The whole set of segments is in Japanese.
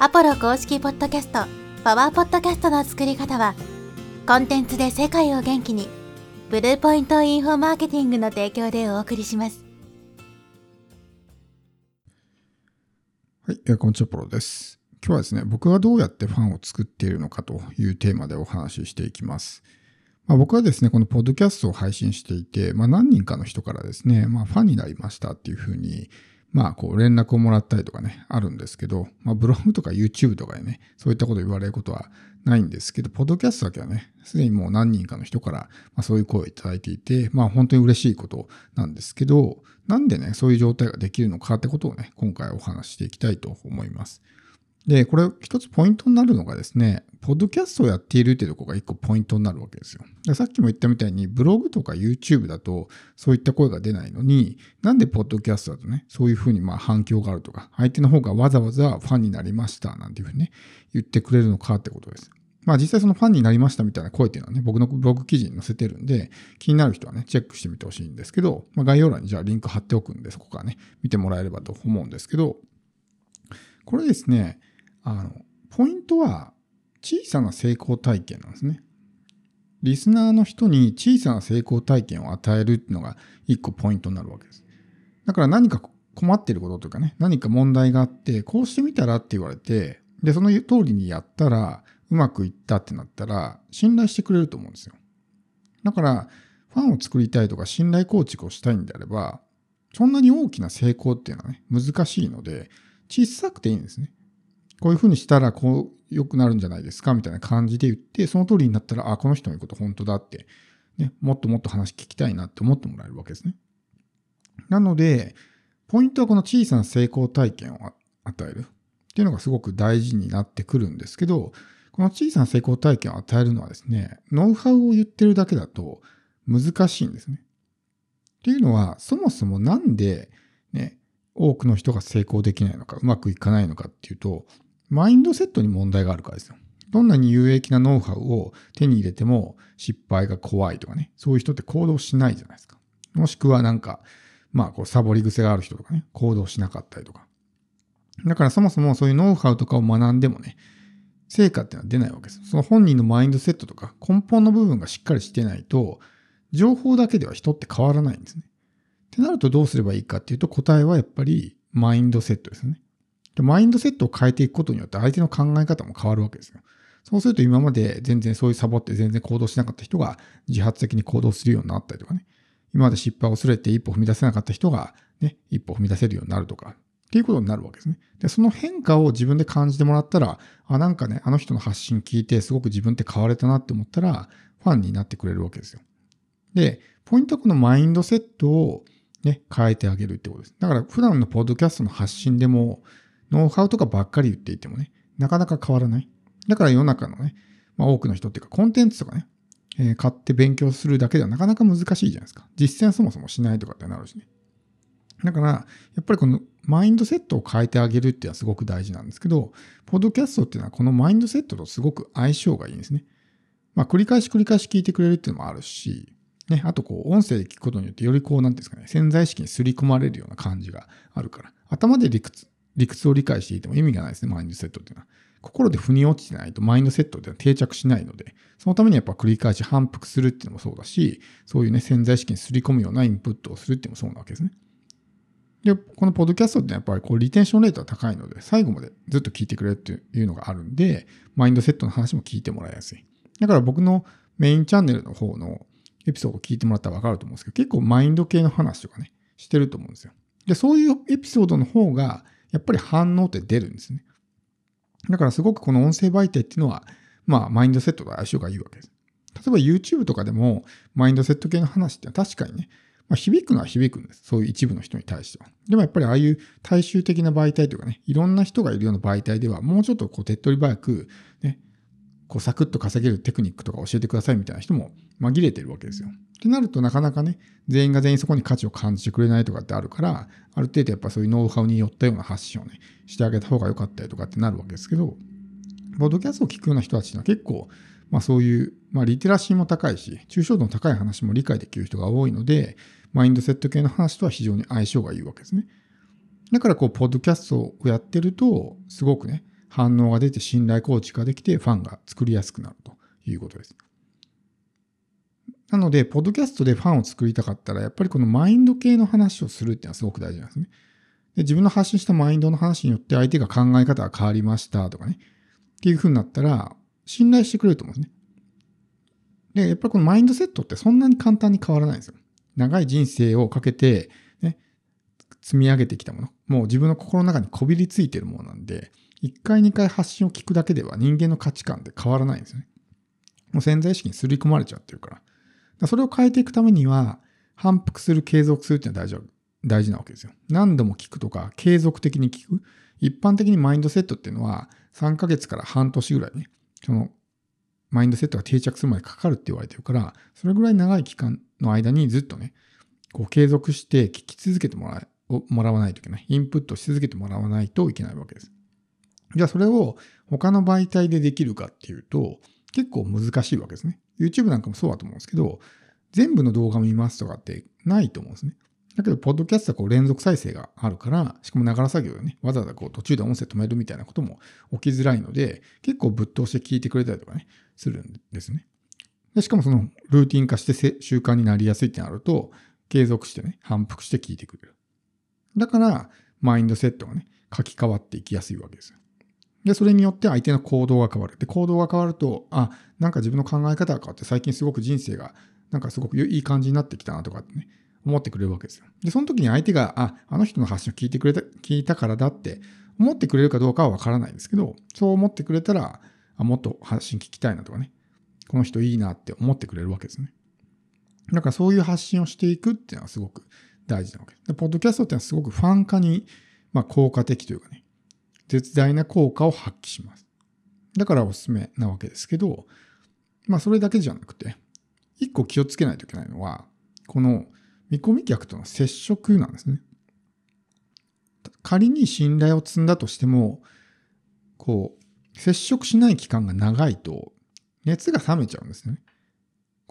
アポロ公式ポッドキャスト、パワーポッドキャストの作り方は、コンテンツで世界を元気に、ブルーポイントインフォマーケティングの提供でお送りします。はい、こんにちは、ポロです。今日はですね、僕がどうやってファンを作っているのかというテーマでお話ししていきます。まあ、僕はですね、このポッドキャストを配信していて、まあ、何人かの人からですね、まあ、ファンになりましたっていうふうに、まあ、こう、連絡をもらったりとかね、あるんですけど、まあ、ブログとか YouTube とかでね、そういったこと言われることはないんですけど、ポッドキャストだけはね、すでにもう何人かの人から、まあ、そういう声をいただいていて、まあ、本当に嬉しいことなんですけど、なんでね、そういう状態ができるのかってことをね、今回お話していきたいと思います。で、これ一つポイントになるのがですね、ポッドキャストをやっているっていうとこが一個ポイントになるわけですよ。さっきも言ったみたいに、ブログとか YouTube だとそういった声が出ないのに、なんでポッドキャストだとね、そういうふうにまあ反響があるとか、相手の方がわざわざファンになりましたなんていうふうにね、言ってくれるのかってことです。まあ実際そのファンになりましたみたいな声っていうのはね、僕のブログ記事に載せてるんで、気になる人はね、チェックしてみてほしいんですけど、まあ、概要欄にじゃあリンク貼っておくんで、そこからね、見てもらえればと思うんですけど、これですね、あの、ポイントは小さな成功体験なんですね。リスナーの人に小さな成功体験を与えるってのが一個ポイントになるわけです。だから何か困ってることというかね、何か問題があって、こうしてみたらって言われて、で、その通りにやったら、うまくいったってなったら、信頼してくれると思うんですよ。だから、ファンを作りたいとか信頼構築をしたいんであれば、そんなに大きな成功っていうのはね、難しいので、小さくていいんですね。こういうふうにしたらこう良くなるんじゃないですかみたいな感じで言って、その通りになったら、あ、この人の言うこと本当だって、ね、もっともっと話聞きたいなって思ってもらえるわけですね。なので、ポイントはこの小さな成功体験を与えるっていうのがすごく大事になってくるんですけど、この小さな成功体験を与えるのはですね、ノウハウを言ってるだけだと難しいんですね。っていうのは、そもそもなんでね、多くの人が成功できないのか、うまくいかないのかっていうと、マインドセットに問題があるからですよ。どんなに有益なノウハウを手に入れても失敗が怖いとかね、そういう人って行動しないじゃないですか。もしくはなんか、まあこうサボり癖がある人とかね、行動しなかったりとか。だからそもそもそういうノウハウとかを学んでもね、成果っていうのは出ないわけです。その本人のマインドセットとか根本の部分がしっかりしてないと、情報だけでは人って変わらないんですね。ってなるとどうすればいいかっていうと答えはやっぱりマインドセットですね。でマインドセットを変えていくことによって相手の考え方も変わるわけですよ。そうすると今まで全然そういうサボって全然行動しなかった人が自発的に行動するようになったりとかね。今まで失敗を恐れて一歩踏み出せなかった人がね、一歩踏み出せるようになるとか、っていうことになるわけですね。で、その変化を自分で感じてもらったら、あ、なんかね、あの人の発信聞いてすごく自分って変われたなって思ったら、ファンになってくれるわけですよ。で、ポイントはこのマインドセットをね、変えてあげるってことです。だから普段のポッドキャストの発信でも、ノウハウとかばっかり言っていてもね、なかなか変わらない。だから世の中のね、まあ、多くの人っていうかコンテンツとかね、えー、買って勉強するだけではなかなか難しいじゃないですか。実践そもそもしないとかってなるしね。だから、やっぱりこのマインドセットを変えてあげるっていうのはすごく大事なんですけど、ポッドキャストっていうのはこのマインドセットとすごく相性がいいんですね。まあ、繰り返し繰り返し聞いてくれるっていうのもあるし、ね、あとこう、音声で聞くことによって、よりこう、なんですかね、潜在意識にすり込まれるような感じがあるから、頭で理屈、理屈を理解していても意味がないですね、マインドセットっていうのは。心で腑に落ちてないとマインドセットでは定着しないので、そのためにやっぱ繰り返し反復するっていうのもそうだし、そういうね、潜在意識にすり込むようなインプットをするっていうのもそうなわけですね。で、このポッドキャストってやっぱりこうリテンションレートが高いので、最後までずっと聞いてくれるっていうのがあるんで、マインドセットの話も聞いてもらいやすい。だから僕のメインチャンネルの方のエピソードを聞いてもらったらわかると思うんですけど、結構マインド系の話とかね、してると思うんですよ。で、そういうエピソードの方が、やっぱり反応って出るんですね。だからすごくこの音声媒体っていうのは、まあ、マインドセットと相性がいいわけです。例えば YouTube とかでも、マインドセット系の話って確かにね、まあ、響くのは響くんです。そういう一部の人に対しては。でもやっぱりああいう大衆的な媒体というかね、いろんな人がいるような媒体では、もうちょっとこう手っ取り早く、ね、こうサクッと稼げるテクニックとか教えてくださいみたいな人も紛れてるわけですよ。ってなるとなかなかね、全員が全員そこに価値を感じてくれないとかってあるから、ある程度やっぱそういうノウハウによったような発信をね、してあげた方が良かったりとかってなるわけですけど、ボードキャストを聞くような人たちは結構、まあそういう、まあリテラシーも高いし、抽象度の高い話も理解できる人が多いので、マインドセット系の話とは非常に相性がいいわけですね。だからこう、ポッドキャストをやってると、すごくね、反応が出て信頼構築ができてファンが作りやすくなるということです。なので、ポッドキャストでファンを作りたかったら、やっぱりこのマインド系の話をするっていうのはすごく大事なんですね。で自分の発信したマインドの話によって相手が考え方が変わりましたとかね。っていう風になったら、信頼してくれると思うんですね。で、やっぱりこのマインドセットってそんなに簡単に変わらないんですよ。長い人生をかけて、ね、積み上げてきたもの。もう自分の心の中にこびりついてるものなんで、1回2回発信を聞くだけでは人間の価値観って変わらないんですよね。もう潜在意識に刷り込まれちゃってるから。からそれを変えていくためには、反復する、継続するっていうのは大事大事なわけですよ。何度も聞くとか、継続的に聞く。一般的にマインドセットっていうのは、3ヶ月から半年ぐらいね、その、マインドセットが定着するまでかかるって言われてるから、それぐらい長い期間の間にずっとね、こう継続して聞き続けてもらもらわないといけない。インプットし続けてもらわないといけないわけです。じゃあそれを他の媒体でできるかっていうと、結構難しいわけですね。YouTube なんかもそうだと思うんですけど、全部の動画見ますとかってないと思うんですね。だけど、ポッドキャストはこう連続再生があるから、しかもながら作業でね、わざわざこう途中で音声止めるみたいなことも起きづらいので、結構ぶっ通して聞いてくれたりとかね、するんですね。でしかもそのルーティン化して習慣になりやすいってなると、継続してね、反復して聞いてくれる。だから、マインドセットがね、書き換わっていきやすいわけです。で、それによって相手の行動が変わる。で、行動が変わると、あ、なんか自分の考え方が変わって、最近すごく人生が、なんかすごくいい感じになってきたなとかってね、思ってくれるわけですよ。で、その時に相手が、あ、あの人の発信を聞いてくれた、聞いたからだって思ってくれるかどうかはわからないですけど、そう思ってくれたら、あ、もっと発信聞きたいなとかね、この人いいなって思ってくれるわけですね。だからそういう発信をしていくっていうのはすごく大事なわけです。で、ポッドキャストっていうのはすごくファン化に、まあ、効果的というかね、絶大な効果を発揮します。だからおすすめなわけですけど、まあそれだけじゃなくて、一個気をつけないといけないのは、この見込み客との接触なんですね。仮に信頼を積んだとしても、こう、接触しない期間が長いと、熱が冷めちゃうんですね。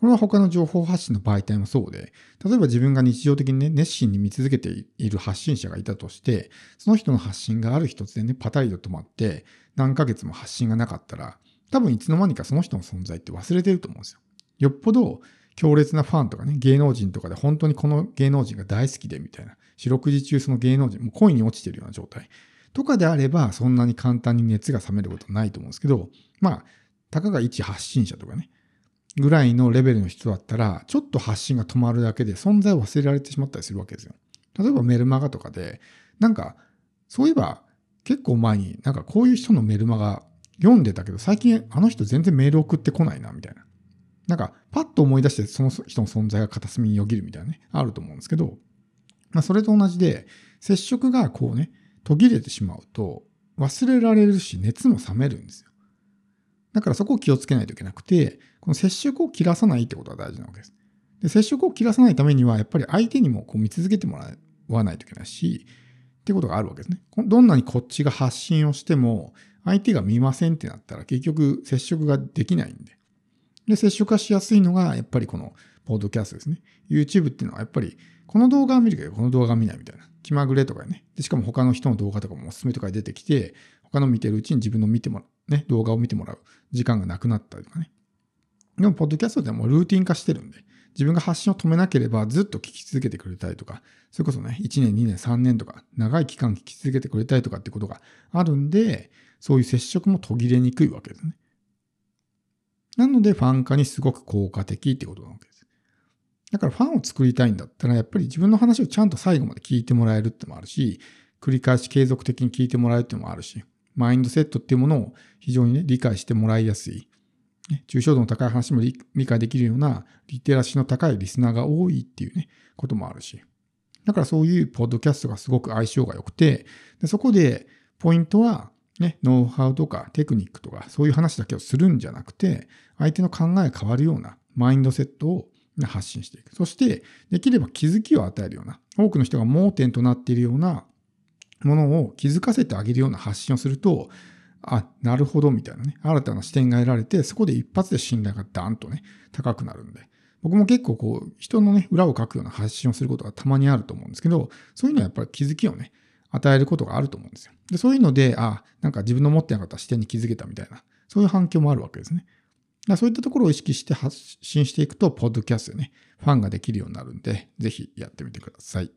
これは他の情報発信の媒体もそうで、例えば自分が日常的にね、熱心に見続けている発信者がいたとして、その人の発信がある日突然ね、パタリと止まって、何ヶ月も発信がなかったら、多分いつの間にかその人の存在って忘れてると思うんですよ。よっぽど強烈なファンとかね、芸能人とかで本当にこの芸能人が大好きでみたいな、四六時中その芸能人、もう恋に落ちてるような状態とかであれば、そんなに簡単に熱が冷めることはないと思うんですけど、まあ、たかが一発信者とかね、ぐらいのレベルの人だったら、ちょっと発信が止まるだけで存在を忘れられてしまったりするわけですよ。例えばメルマガとかで、なんか、そういえば結構前になんかこういう人のメルマガ読んでたけど、最近あの人全然メール送ってこないな、みたいな。なんか、パッと思い出してその人の存在が片隅によぎるみたいなね、あると思うんですけど、まあ、それと同じで、接触がこうね、途切れてしまうと、忘れられるし、熱も冷めるんですよ。だからそこを気をつけないといけなくて、この接触を切らさないってことが大事なわけです。で接触を切らさないためには、やっぱり相手にもこう見続けてもらわないといけないし、ってことがあるわけですね。どんなにこっちが発信をしても、相手が見ませんってなったら結局接触ができないんで。で、接触がしやすいのが、やっぱりこの、ポッドキャストですね。YouTube っていうのは、やっぱり、この動画を見るけど、この動画を見ないみたいな。気まぐれとかね。でしかも他の人の動画とかもおすすめとか出てきて、他の見てるうちに自分の見てもらう、ね、動画を見てもらう時間がなくなったりとかね。でも、ポッドキャストってもうルーティン化してるんで、自分が発信を止めなければずっと聞き続けてくれたりとか、それこそね、1年、2年、3年とか、長い期間聞き続けてくれたりとかってことがあるんで、そういう接触も途切れにくいわけですね。なのでファン化にすごく効果的ってことなわけです。だからファンを作りたいんだったら、やっぱり自分の話をちゃんと最後まで聞いてもらえるってもあるし、繰り返し継続的に聞いてもらえるってもあるし、マインドセットっていうものを非常にね、理解してもらいやすい。抽象度の高い話も理解できるようなリテラシーの高いリスナーが多いっていうね、こともあるし。だからそういうポッドキャストがすごく相性が良くて、でそこでポイントはね、ノウハウとかテクニックとかそういう話だけをするんじゃなくて、相手の考え変わるようなマインドセットを発信していく。そして、できれば気づきを与えるような、多くの人が盲点となっているようなものを気づかせてあげるような発信をすると、あ、なるほど、みたいなね、新たな視点が得られて、そこで一発で信頼がダンとね、高くなるんで。僕も結構こう、人のね、裏を書くような発信をすることがたまにあると思うんですけど、そういうのはやっぱり気づきをね、与えることがあると思うんですよ。で、そういうので、あ、なんか自分の持ってなかった視点に気づけたみたいな、そういう反響もあるわけですね。だそういったところを意識して発信していくと、ポッドキャストでね、ファンができるようになるんで、ぜひやってみてください。